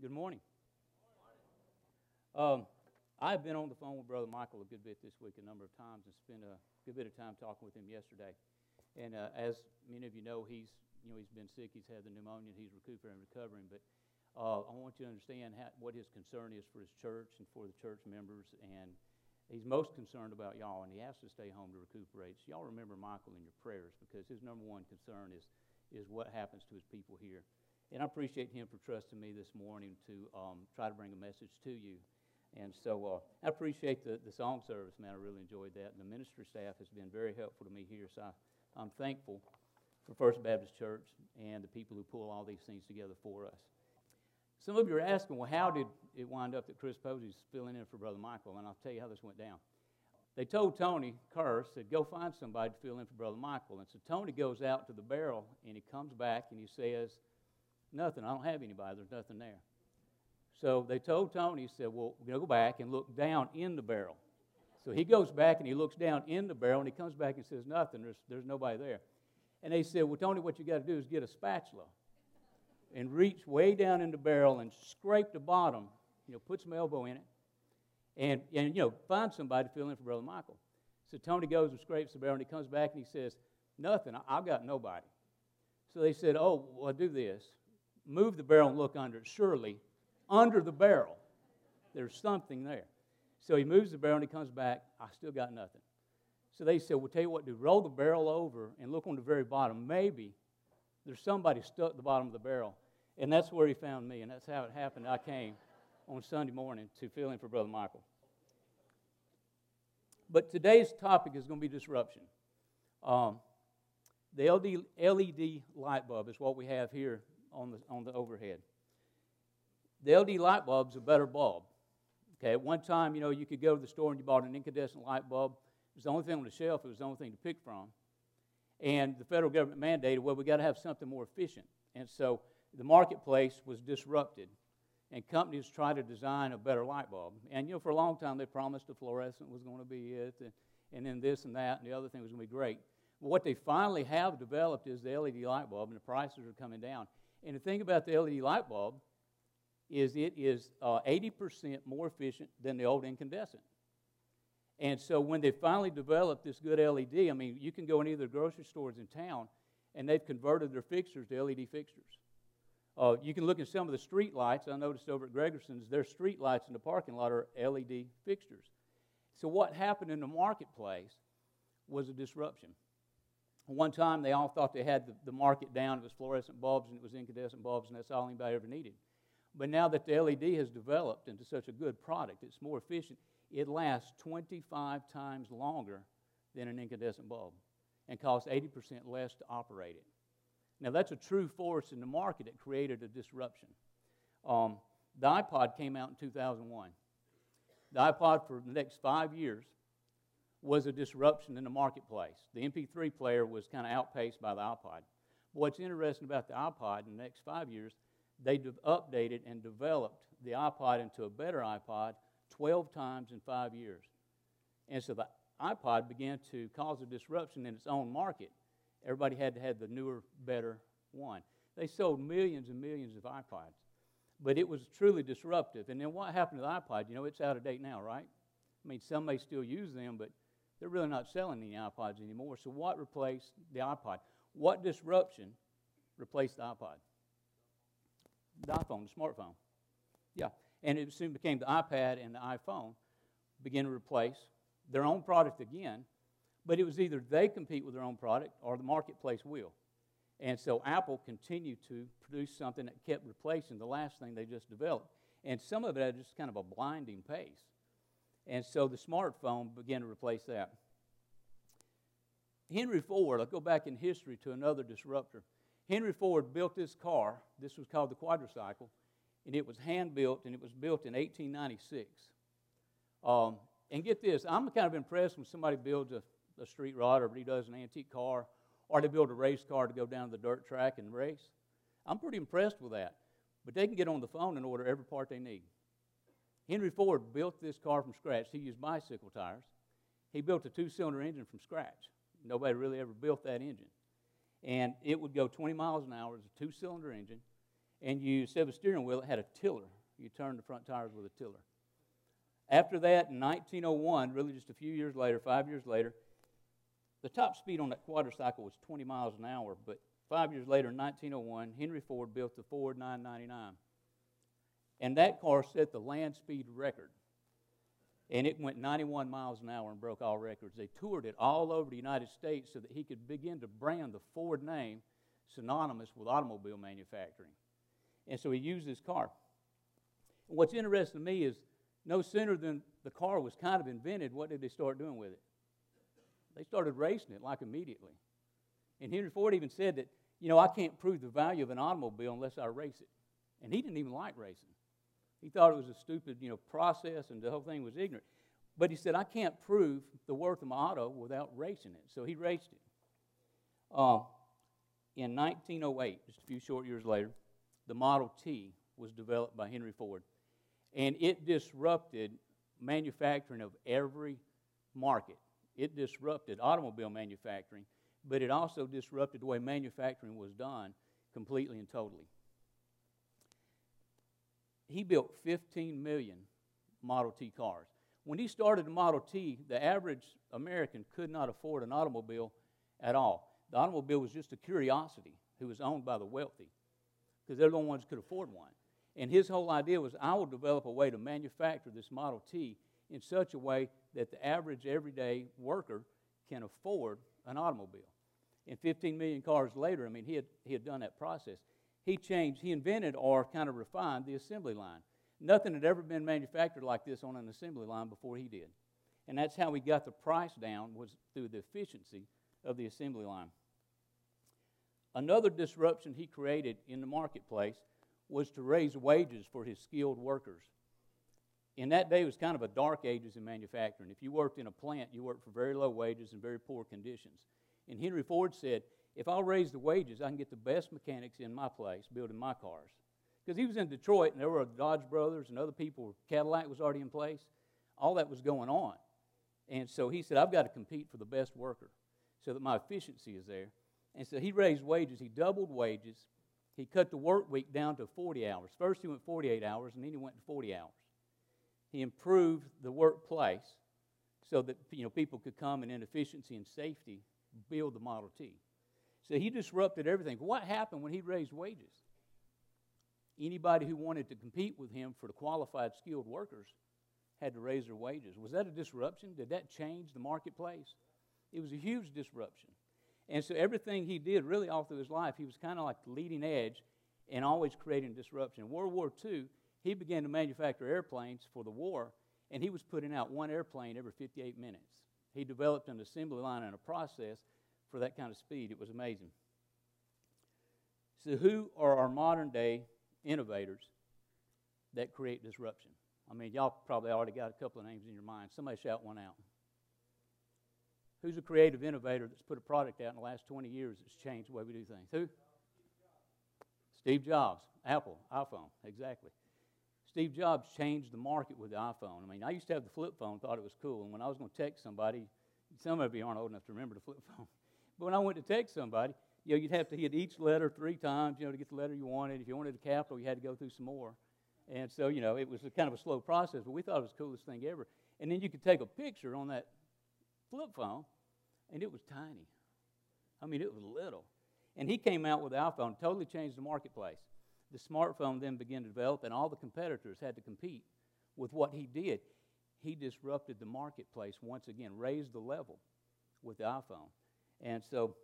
Good morning. Um, I've been on the phone with Brother Michael a good bit this week, a number of times, and spent a good bit of time talking with him yesterday. And uh, as many of you know, he's you know he's been sick. He's had the pneumonia. He's recuperating, recovering. But uh, I want you to understand how, what his concern is for his church and for the church members. And he's most concerned about y'all, and he has to stay home to recuperate. So y'all remember Michael in your prayers because his number one concern is is what happens to his people here. And I appreciate him for trusting me this morning to um, try to bring a message to you. And so uh, I appreciate the, the song service, man. I really enjoyed that. And the ministry staff has been very helpful to me here. So I, I'm thankful for First Baptist Church and the people who pull all these things together for us. Some of you are asking, well, how did it wind up that Chris Posey's filling in for Brother Michael? And I'll tell you how this went down. They told Tony Kerr, said, go find somebody to fill in for Brother Michael. And so Tony goes out to the barrel and he comes back and he says, nothing. I don't have anybody. There's nothing there. So they told Tony, he said, well, we're going to go back and look down in the barrel. So he goes back and he looks down in the barrel and he comes back and says, nothing. There's, there's nobody there. And they said, well, Tony, what you got to do is get a spatula and reach way down in the barrel and scrape the bottom, you know, put some elbow in it, and, and you know, find somebody to fill in for Brother Michael. So Tony goes and scrapes the barrel, and he comes back and he says, Nothing, I've got nobody. So they said, Oh, well, do this. Move the barrel and look under it. Surely, under the barrel, there's something there. So he moves the barrel and he comes back, I still got nothing. So they said, Well, tell you what, do roll the barrel over and look on the very bottom. Maybe there's somebody stuck at the bottom of the barrel. And that's where he found me, and that's how it happened. I came on Sunday morning to fill in for Brother Michael. But today's topic is going to be disruption. Um, the LED light bulb is what we have here on the, on the overhead. The LED light bulb is a better bulb. Okay, at one time, you know, you could go to the store and you bought an incandescent light bulb. It was the only thing on the shelf. It was the only thing to pick from. And the federal government mandated, well, we got to have something more efficient. And so the marketplace was disrupted and companies tried to design a better light bulb. And you know, for a long time they promised the fluorescent was going to be it, and, and then this and that, and the other thing was going to be great. But what they finally have developed is the LED light bulb, and the prices are coming down. And the thing about the LED light bulb is it is uh, 80% more efficient than the old incandescent. And so when they finally developed this good LED, I mean, you can go in either grocery stores in town, and they've converted their fixtures to LED fixtures. Uh, you can look at some of the street lights. I noticed over at Gregerson's, their street lights in the parking lot are LED fixtures. So, what happened in the marketplace was a disruption. One time, they all thought they had the, the market down. It was fluorescent bulbs and it was incandescent bulbs, and that's all anybody ever needed. But now that the LED has developed into such a good product, it's more efficient, it lasts 25 times longer than an incandescent bulb and costs 80% less to operate it. Now, that's a true force in the market that created a disruption. Um, the iPod came out in 2001. The iPod, for the next five years, was a disruption in the marketplace. The MP3 player was kind of outpaced by the iPod. What's interesting about the iPod in the next five years, they updated and developed the iPod into a better iPod 12 times in five years. And so the iPod began to cause a disruption in its own market. Everybody had to have the newer, better one. They sold millions and millions of iPods, but it was truly disruptive. And then what happened to the iPod? You know, it's out of date now, right? I mean, some may still use them, but they're really not selling any iPods anymore. So, what replaced the iPod? What disruption replaced the iPod? The iPhone, the smartphone. Yeah. And it soon became the iPad and the iPhone began to replace their own product again but it was either they compete with their own product or the marketplace will. And so Apple continued to produce something that kept replacing the last thing they just developed. And some of it at just kind of a blinding pace. And so the smartphone began to replace that. Henry Ford, I'll go back in history to another disruptor. Henry Ford built this car. This was called the quadricycle. And it was hand built, and it was built in 1896. Um, and get this, I'm kind of impressed when somebody builds a a street rod or he does an antique car or they build a race car to go down the dirt track and race. I'm pretty impressed with that. But they can get on the phone and order every part they need. Henry Ford built this car from scratch. He used bicycle tires. He built a two cylinder engine from scratch. Nobody really ever built that engine. And it would go 20 miles an hour as a two cylinder engine. and you, of a steering wheel, it had a tiller. You turned the front tires with a tiller. After that, in 1901, really just a few years later, five years later, the top speed on that quadricycle was 20 miles an hour, but five years later, in 1901, Henry Ford built the Ford 999. And that car set the land speed record. And it went 91 miles an hour and broke all records. They toured it all over the United States so that he could begin to brand the Ford name synonymous with automobile manufacturing. And so he used this car. What's interesting to me is no sooner than the car was kind of invented, what did they start doing with it? They started racing it like immediately. And Henry Ford even said that, you know, I can't prove the value of an automobile unless I race it. And he didn't even like racing. He thought it was a stupid, you know, process and the whole thing was ignorant. But he said, I can't prove the worth of my auto without racing it. So he raced it. Uh, in 1908, just a few short years later, the Model T was developed by Henry Ford. And it disrupted manufacturing of every market. It disrupted automobile manufacturing, but it also disrupted the way manufacturing was done completely and totally. He built 15 million Model T cars. When he started the Model T, the average American could not afford an automobile at all. The automobile was just a curiosity who was owned by the wealthy because they're the ones who could afford one. And his whole idea was I will develop a way to manufacture this Model T in such a way that the average everyday worker can afford an automobile. And 15 million cars later, I mean, he had, he had done that process. He changed, he invented or kind of refined the assembly line. Nothing had ever been manufactured like this on an assembly line before he did. And that's how he got the price down was through the efficiency of the assembly line. Another disruption he created in the marketplace was to raise wages for his skilled workers. In that day, it was kind of a dark ages in manufacturing. If you worked in a plant, you worked for very low wages and very poor conditions. And Henry Ford said, if I'll raise the wages, I can get the best mechanics in my place building my cars. Because he was in Detroit, and there were Dodge Brothers and other people. Cadillac was already in place. All that was going on. And so he said, I've got to compete for the best worker so that my efficiency is there. And so he raised wages. He doubled wages. He cut the work week down to 40 hours. First, he went 48 hours, and then he went to 40 hours. He improved the workplace so that you know, people could come and in efficiency and safety build the Model T. So he disrupted everything. What happened when he raised wages? Anybody who wanted to compete with him for the qualified skilled workers had to raise their wages. Was that a disruption? Did that change the marketplace? It was a huge disruption. And so everything he did, really all through his life, he was kind of like the leading edge and always creating disruption. In World War II, he began to manufacture airplanes for the war, and he was putting out one airplane every 58 minutes. He developed an assembly line and a process for that kind of speed. It was amazing. So, who are our modern day innovators that create disruption? I mean, y'all probably already got a couple of names in your mind. Somebody shout one out. Who's a creative innovator that's put a product out in the last 20 years that's changed the way we do things? Who? Steve Jobs. Apple, iPhone, exactly. Steve Jobs changed the market with the iPhone. I mean, I used to have the flip phone, thought it was cool, and when I was going to text somebody, some of you aren't old enough to remember the flip phone, but when I went to text somebody, you know, you'd have to hit each letter three times, you know, to get the letter you wanted. If you wanted a capital, you had to go through some more. And so, you know, it was kind of a slow process, but we thought it was the coolest thing ever. And then you could take a picture on that flip phone, and it was tiny. I mean, it was little. And he came out with the iPhone, totally changed the marketplace. The smartphone then began to develop, and all the competitors had to compete with what he did. He disrupted the marketplace once again, raised the level with the iPhone. And so,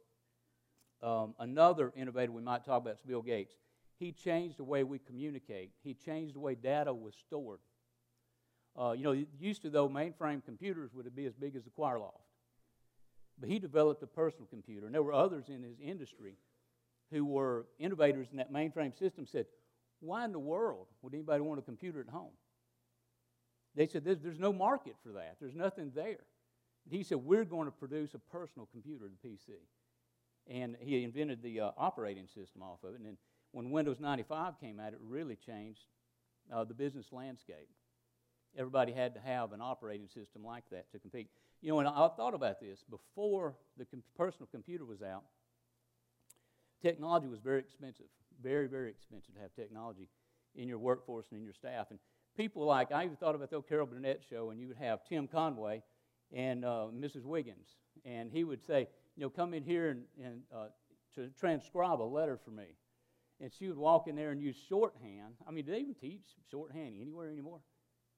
um, another innovator we might talk about is Bill Gates. He changed the way we communicate, he changed the way data was stored. Uh, you know, used to, though, mainframe computers would be as big as the choir loft. But he developed a personal computer. And there were others in his industry who were innovators in that mainframe system said, Why in the world would anybody want a computer at home? They said, There's, there's no market for that, there's nothing there. He said, We're going to produce a personal computer, the PC. And he invented the uh, operating system off of it. And then when Windows 95 came out, it really changed uh, the business landscape. Everybody had to have an operating system like that to compete. You know, and I thought about this before the com- personal computer was out, technology was very expensive. Very, very expensive to have technology in your workforce and in your staff. And people like, I even thought about the Carol Burnett show, and you would have Tim Conway and uh, Mrs. Wiggins. And he would say, you know, come in here and, and uh, to transcribe a letter for me. And she would walk in there and use shorthand. I mean, do they even teach shorthand anywhere anymore?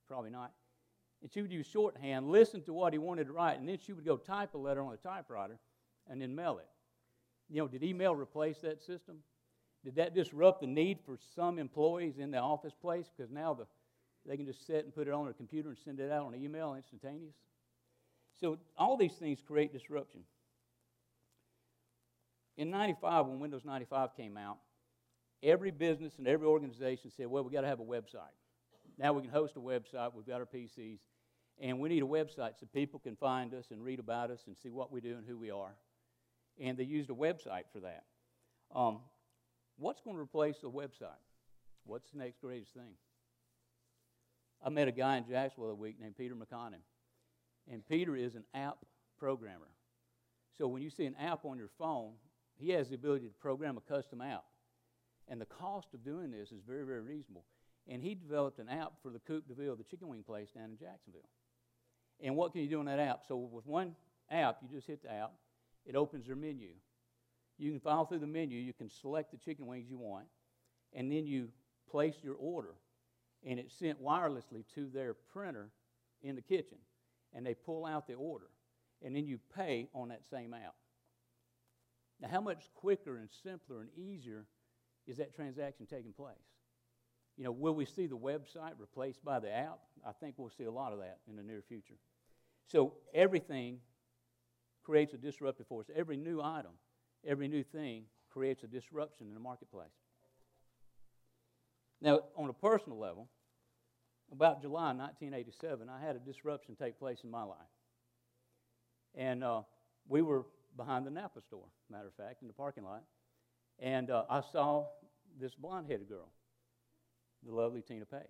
Probably not. And she would use shorthand, listen to what he wanted to write, and then she would go type a letter on a typewriter and then mail it. You know, did email replace that system? Did that disrupt the need for some employees in the office place? Because now the, they can just sit and put it on their computer and send it out on email instantaneous. So all these things create disruption. In 95, when Windows 95 came out, every business and every organization said, well, we've got to have a website. Now we can host a website, we've got our PCs, and we need a website so people can find us and read about us and see what we do and who we are. And they used a website for that. Um, what's going to replace the website? What's the next greatest thing? I met a guy in Jacksonville a week named Peter McConnell. And Peter is an app programmer. So when you see an app on your phone, he has the ability to program a custom app. And the cost of doing this is very, very reasonable. And he developed an app for the Coupe de Ville, the chicken wing place down in Jacksonville. And what can you do on that app? So with one app, you just hit the app, it opens their menu. You can file through the menu, you can select the chicken wings you want, and then you place your order. And it's sent wirelessly to their printer in the kitchen. And they pull out the order. And then you pay on that same app. Now, how much quicker and simpler and easier is that transaction taking place? You know, will we see the website replaced by the app? I think we'll see a lot of that in the near future. So everything creates a disruptive force. Every new item, every new thing creates a disruption in the marketplace. Now, on a personal level, about July 1987, I had a disruption take place in my life. And uh, we were behind the Napa store, matter of fact, in the parking lot. And uh, I saw this blonde headed girl, the lovely Tina Pace.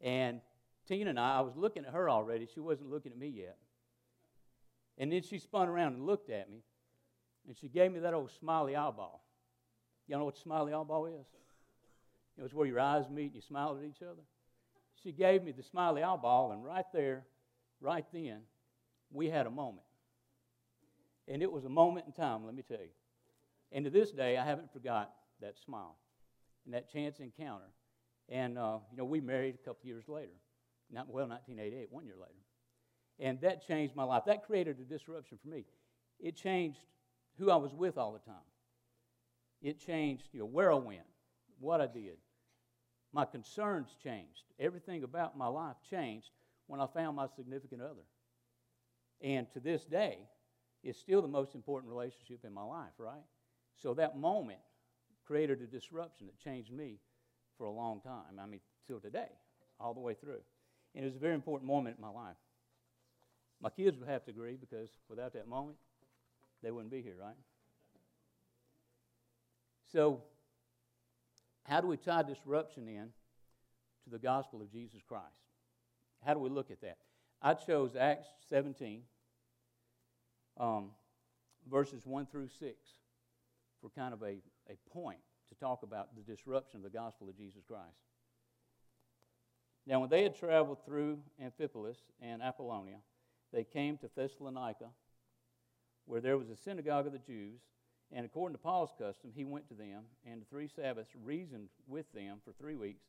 And Tina and I, I was looking at her already. She wasn't looking at me yet. And then she spun around and looked at me, and she gave me that old smiley eyeball. Y'all know what smiley eyeball is? You know, it's where your eyes meet and you smile at each other. She gave me the smiley eyeball, and right there, right then, we had a moment. And it was a moment in time, let me tell you. And to this day, I haven't forgot that smile and that chance encounter. And, uh, you know, we married a couple years later. Not, well, 1988, one year later. And that changed my life. That created a disruption for me. It changed who I was with all the time. It changed, you know, where I went, what I did. My concerns changed. Everything about my life changed when I found my significant other. And to this day, it's still the most important relationship in my life, right? So that moment created a disruption that changed me for a long time. I mean, till today, all the way through. And it was a very important moment in my life. My kids would have to agree because without that moment, they wouldn't be here, right? So, how do we tie disruption in to the gospel of Jesus Christ? How do we look at that? I chose Acts 17, um, verses 1 through 6 for kind of a, a point to talk about the disruption of the gospel of Jesus Christ. Now, when they had traveled through Amphipolis and Apollonia, they came to Thessalonica, where there was a synagogue of the Jews. And according to Paul's custom, he went to them and the three Sabbaths reasoned with them for three weeks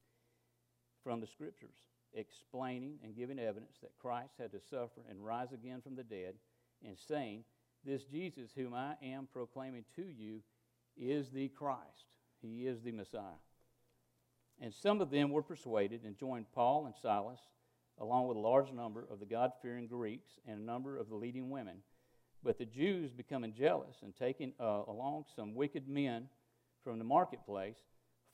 from the Scriptures, explaining and giving evidence that Christ had to suffer and rise again from the dead, and saying, This Jesus whom I am proclaiming to you is the Christ. He is the Messiah. And some of them were persuaded and joined Paul and Silas, along with a large number of the God fearing Greeks and a number of the leading women. But the Jews, becoming jealous and taking uh, along some wicked men from the marketplace,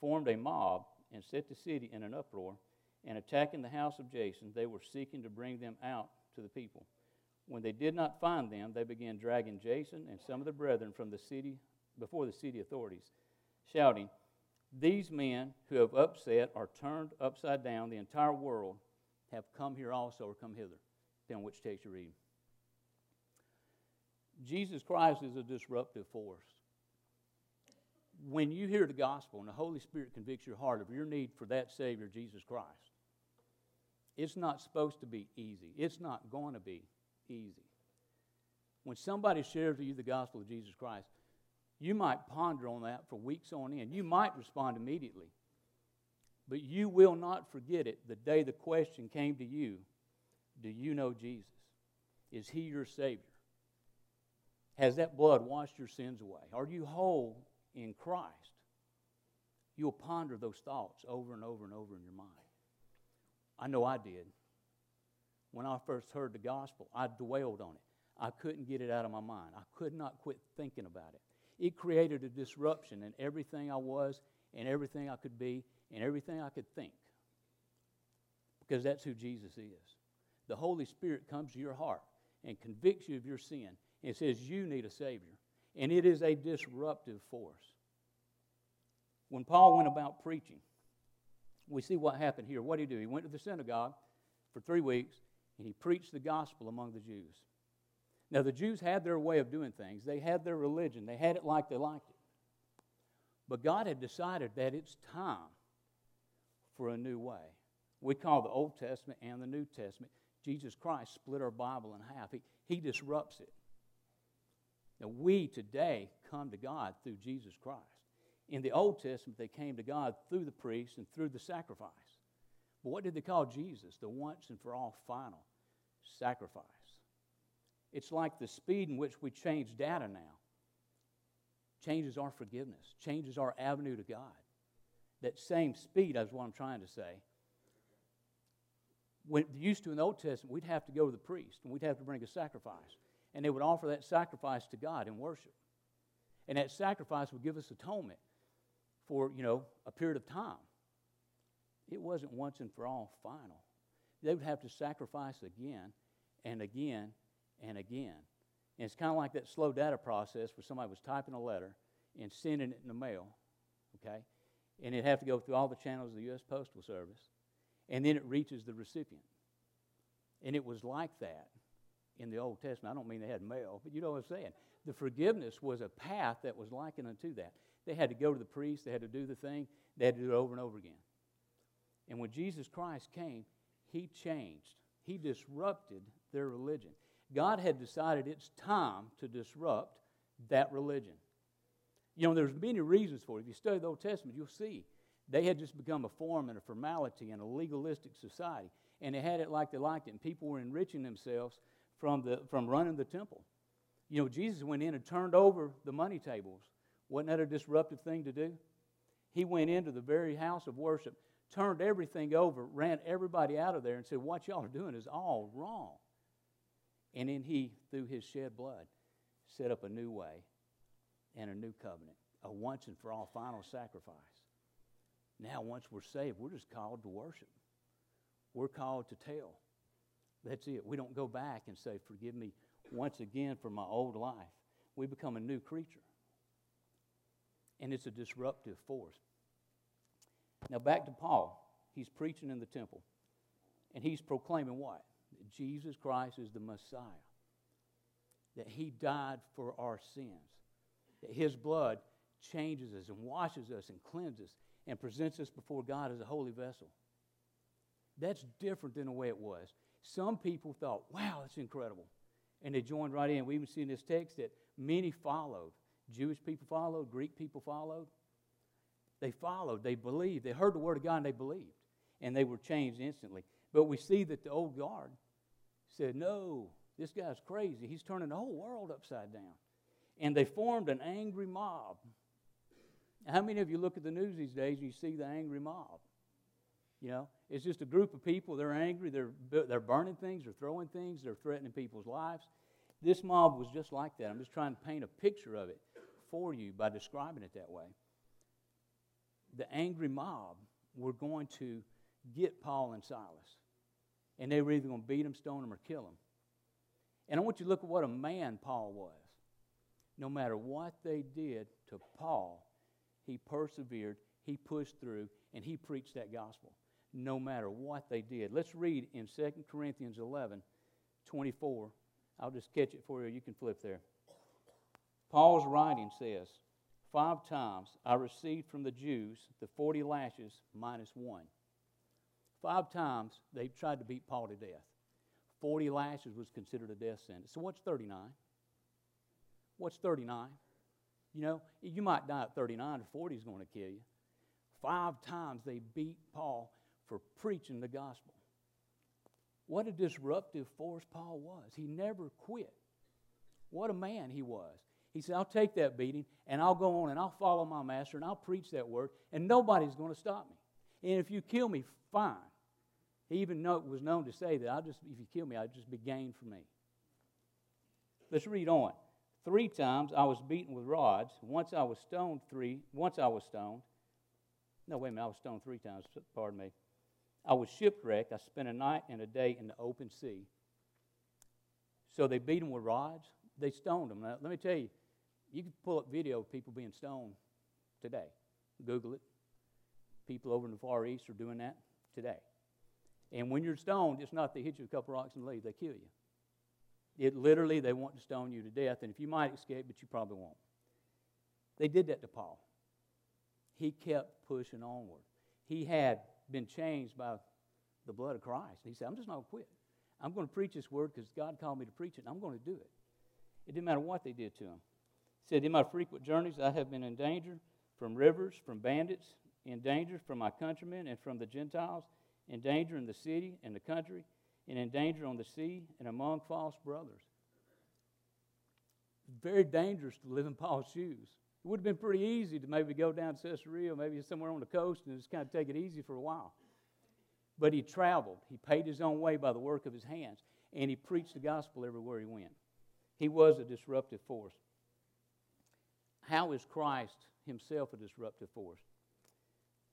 formed a mob and set the city in an uproar. And attacking the house of Jason, they were seeking to bring them out to the people. When they did not find them, they began dragging Jason and some of the brethren from the city before the city authorities, shouting, These men who have upset or turned upside down the entire world have come here also or come hither, depending on which text you read. Jesus Christ is a disruptive force. when you hear the gospel and the Holy Spirit convicts your heart of your need for that Savior, Jesus Christ, it's not supposed to be easy. It's not going to be easy. When somebody shares with you the gospel of Jesus Christ, you might ponder on that for weeks on end. You might respond immediately. But you will not forget it the day the question came to you Do you know Jesus? Is he your Savior? Has that blood washed your sins away? Are you whole in Christ? You'll ponder those thoughts over and over and over in your mind. I know I did. When I first heard the gospel, I dwelled on it. I couldn't get it out of my mind. I could not quit thinking about it. It created a disruption in everything I was and everything I could be and everything I could think. Because that's who Jesus is. The Holy Spirit comes to your heart and convicts you of your sin and says you need a Savior. And it is a disruptive force. When Paul went about preaching, we see what happened here. What did he do? He went to the synagogue for three weeks and he preached the gospel among the Jews. Now, the Jews had their way of doing things, they had their religion, they had it like they liked it. But God had decided that it's time for a new way. We call the Old Testament and the New Testament. Jesus Christ split our Bible in half, He, he disrupts it. Now, we today come to God through Jesus Christ. In the Old Testament, they came to God through the priests and through the sacrifice. But what did they call Jesus? The once and for all final sacrifice. It's like the speed in which we change data now changes our forgiveness, changes our avenue to God. That same speed is what I'm trying to say. When used to in the Old Testament, we'd have to go to the priest and we'd have to bring a sacrifice. And they would offer that sacrifice to God in worship. And that sacrifice would give us atonement for, you know, a period of time. It wasn't once and for all final. They would have to sacrifice again and again and again. And it's kind of like that slow data process where somebody was typing a letter and sending it in the mail, okay? And it'd have to go through all the channels of the U.S. Postal Service, and then it reaches the recipient. And it was like that in the Old Testament. I don't mean they had mail, but you know what I'm saying. The forgiveness was a path that was likened unto that. They had to go to the priest, they had to do the thing, they had to do it over and over again. And when Jesus Christ came, he changed, he disrupted their religion. God had decided it's time to disrupt that religion. You know, there's many reasons for it. If you study the Old Testament, you'll see they had just become a form and a formality and a legalistic society. And they had it like they liked it. And people were enriching themselves from, the, from running the temple. You know, Jesus went in and turned over the money tables. Wasn't that a disruptive thing to do? He went into the very house of worship, turned everything over, ran everybody out of there, and said, What y'all are doing is all wrong. And then he, through his shed blood, set up a new way and a new covenant, a once and for all final sacrifice. Now, once we're saved, we're just called to worship. We're called to tell. That's it. We don't go back and say, Forgive me once again for my old life. We become a new creature. And it's a disruptive force. Now, back to Paul. He's preaching in the temple. And he's proclaiming what? that Jesus Christ is the Messiah, that He died for our sins, that His blood changes us and washes us and cleanses us and presents us before God as a holy vessel. That's different than the way it was. Some people thought, wow, that's incredible. And they joined right in. We even see in this text that many followed. Jewish people followed, Greek people followed. They followed, they believed. They heard the word of God and they believed. And they were changed instantly. But we see that the old guard, said, No, this guy's crazy. He's turning the whole world upside down. And they formed an angry mob. How many of you look at the news these days and you see the angry mob? You know, it's just a group of people. They're angry. They're, they're burning things. They're throwing things. They're threatening people's lives. This mob was just like that. I'm just trying to paint a picture of it for you by describing it that way. The angry mob were going to get Paul and Silas and they were either going to beat them, stone them, or kill them. And I want you to look at what a man Paul was. No matter what they did to Paul, he persevered, he pushed through, and he preached that gospel. No matter what they did. Let's read in 2 Corinthians 11 24. I'll just catch it for you. You can flip there. Paul's writing says, five times I received from the Jews the 40 lashes minus one. Five times they tried to beat Paul to death. 40 lashes was considered a death sentence. So what's 39? What's 39? You know, you might die at 39 or 40 is going to kill you. Five times they beat Paul for preaching the gospel. What a disruptive force Paul was. He never quit. What a man he was. He said, I'll take that beating and I'll go on and I'll follow my master and I'll preach that word and nobody's going to stop me. And if you kill me, fine. He even know, was known to say that I'll just, if you kill me, I'll just be gain for me. Let's read on. Three times I was beaten with rods. Once I was stoned three. Once I was stoned. No, wait a minute. I was stoned three times. Pardon me. I was shipwrecked. I spent a night and a day in the open sea. So they beat him with rods. They stoned him. Now, let me tell you, you can pull up video of people being stoned today. Google it. People over in the Far East are doing that today. And when you're stoned, it's not they hit you a couple rocks and leave, they kill you. It literally, they want to stone you to death, and if you might escape, but you probably won't. They did that to Paul. He kept pushing onward. He had been changed by the blood of Christ. He said, I'm just not going to quit. I'm going to preach this word because God called me to preach it, and I'm going to do it. It didn't matter what they did to him. He said, In my frequent journeys, I have been in danger from rivers, from bandits, in danger from my countrymen and from the Gentiles, in danger in the city and the country, and in danger on the sea and among false brothers. Very dangerous to live in Paul's shoes. It would have been pretty easy to maybe go down to Caesarea, maybe somewhere on the coast, and just kind of take it easy for a while. But he traveled. He paid his own way by the work of his hands, and he preached the gospel everywhere he went. He was a disruptive force. How is Christ himself a disruptive force?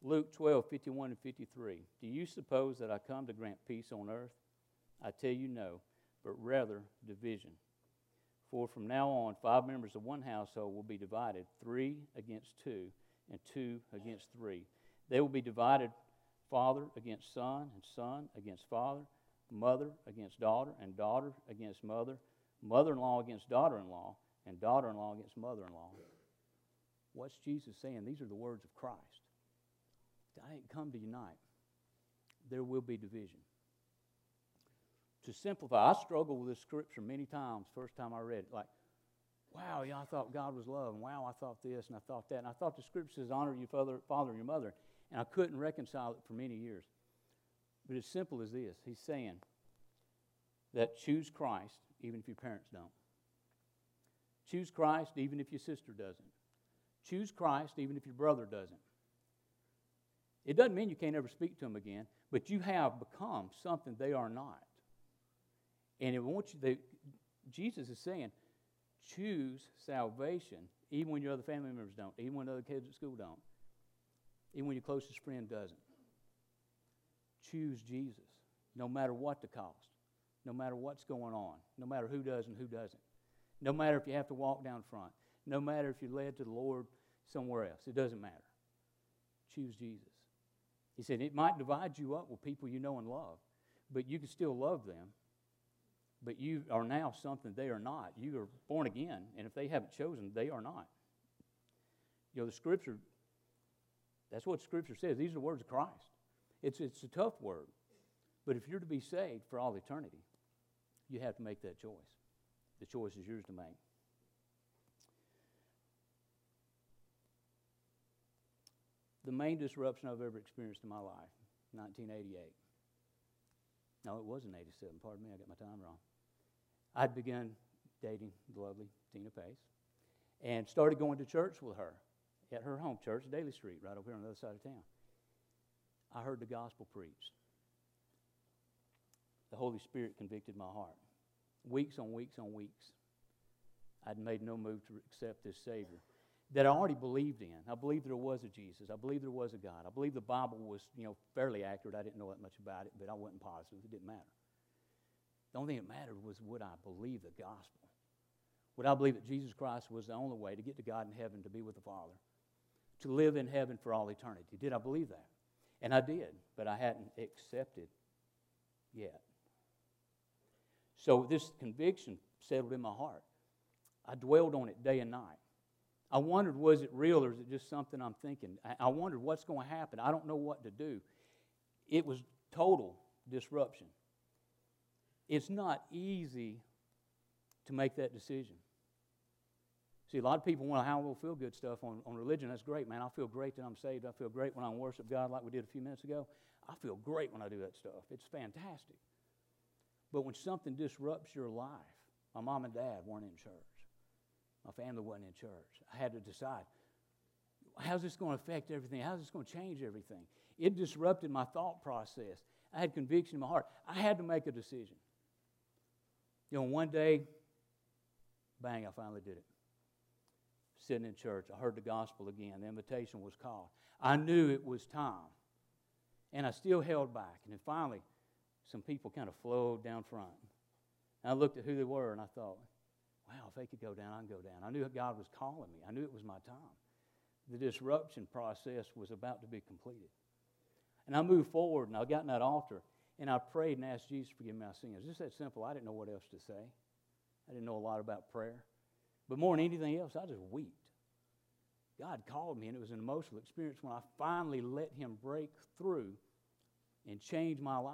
Luke 12, 51 and 53. Do you suppose that I come to grant peace on earth? I tell you no, but rather division. For from now on, five members of one household will be divided, three against two, and two against three. They will be divided father against son, and son against father, mother against daughter, and daughter against mother, mother in law against daughter in law, and daughter in law against mother in law. What's Jesus saying? These are the words of Christ. I didn't come to unite. There will be division. To simplify, I struggled with this scripture many times. First time I read it, like, wow, yeah, I thought God was love, and wow, I thought this, and I thought that, and I thought the scripture says, honor your father, father and your mother, and I couldn't reconcile it for many years. But as simple as this, he's saying that choose Christ even if your parents don't. Choose Christ even if your sister doesn't. Choose Christ even if your brother doesn't. It doesn't mean you can't ever speak to them again, but you have become something they are not. And it wants you, they, Jesus is saying, choose salvation even when your other family members don't, even when other kids at school don't, even when your closest friend doesn't. Choose Jesus, no matter what the cost, no matter what's going on, no matter who does and who doesn't, no matter if you have to walk down front, no matter if you're led to the Lord somewhere else. It doesn't matter. Choose Jesus. He said it might divide you up with people you know and love, but you can still love them. But you are now something they are not. You are born again, and if they haven't chosen, they are not. You know, the scripture, that's what scripture says. These are the words of Christ. It's, it's a tough word. But if you're to be saved for all eternity, you have to make that choice. The choice is yours to make. the main disruption I've ever experienced in my life, 1988. No, it wasn't 87. Pardon me, I got my time wrong. I'd begun dating the lovely Tina Pace and started going to church with her at her home church, Daly Street, right over here on the other side of town. I heard the gospel preached. The Holy Spirit convicted my heart. Weeks on weeks on weeks, I'd made no move to accept this Savior that I already believed in. I believed there was a Jesus. I believed there was a God. I believed the Bible was, you know, fairly accurate. I didn't know that much about it, but I wasn't positive. It didn't matter. The only thing that mattered was would I believe the gospel? Would I believe that Jesus Christ was the only way to get to God in heaven, to be with the Father, to live in heaven for all eternity? Did I believe that? And I did, but I hadn't accepted yet. So this conviction settled in my heart. I dwelled on it day and night. I wondered, was it real or is it just something I'm thinking? I, wondered what's going to happen. I don't know what to do. It was total disruption. It's not easy to make that decision. See, a lot of people want to have little feel good stuff on, on religion. That's great, man. I feel great that I'm saved. I feel great when I worship God like we did a few minutes ago. I feel great when I do that stuff. It's fantastic. But when something disrupts your life, my mom and dad weren't in church. My family wasn't in church. I had to decide how's this going to affect everything? How's this going to change everything? It disrupted my thought process. I had conviction in my heart. I had to make a decision. You know, one day, bang, I finally did it. Sitting in church, I heard the gospel again. The invitation was called. I knew it was time. And I still held back. And then finally, some people kind of flowed down front. And I looked at who they were and I thought, wow, if they could go down, I can go down. I knew God was calling me. I knew it was my time. The disruption process was about to be completed. And I moved forward and I got in that altar and I prayed and asked Jesus to forgive my sins. It's Just that simple. I didn't know what else to say. I didn't know a lot about prayer. But more than anything else, I just wept. God called me, and it was an emotional experience when I finally let Him break through and change my life.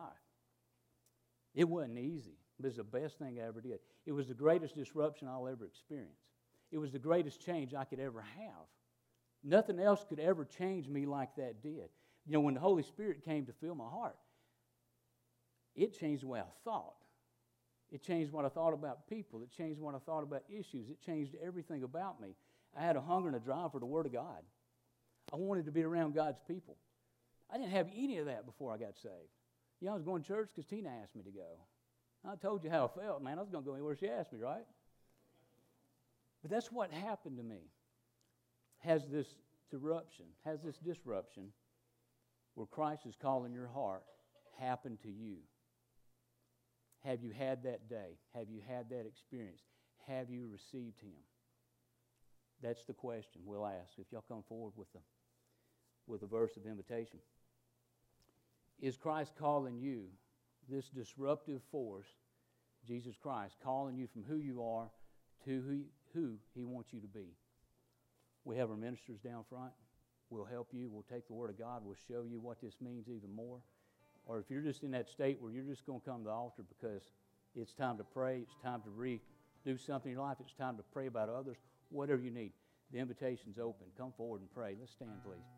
It wasn't easy, but it's the best thing I ever did. It was the greatest disruption I'll ever experience. It was the greatest change I could ever have. Nothing else could ever change me like that did. You know, when the Holy Spirit came to fill my heart, it changed the way I thought. It changed what I thought about people. It changed what I thought about issues. It changed everything about me. I had a hunger and a drive for the Word of God. I wanted to be around God's people. I didn't have any of that before I got saved. You know, I was going to church because Tina asked me to go. I told you how I felt, man. I was going to go anywhere she asked me, right? But that's what happened to me. Has this disruption, has this disruption where Christ is calling your heart happened to you? Have you had that day? Have you had that experience? Have you received Him? That's the question we'll ask if y'all come forward with the, with a verse of invitation. Is Christ calling you, this disruptive force, Jesus Christ, calling you from who you are to who, who He wants you to be? We have our ministers down front. We'll help you. We'll take the Word of God. We'll show you what this means even more. Or if you're just in that state where you're just going to come to the altar because it's time to pray, it's time to re- do something in your life, it's time to pray about others, whatever you need, the invitation's open. Come forward and pray. Let's stand, please.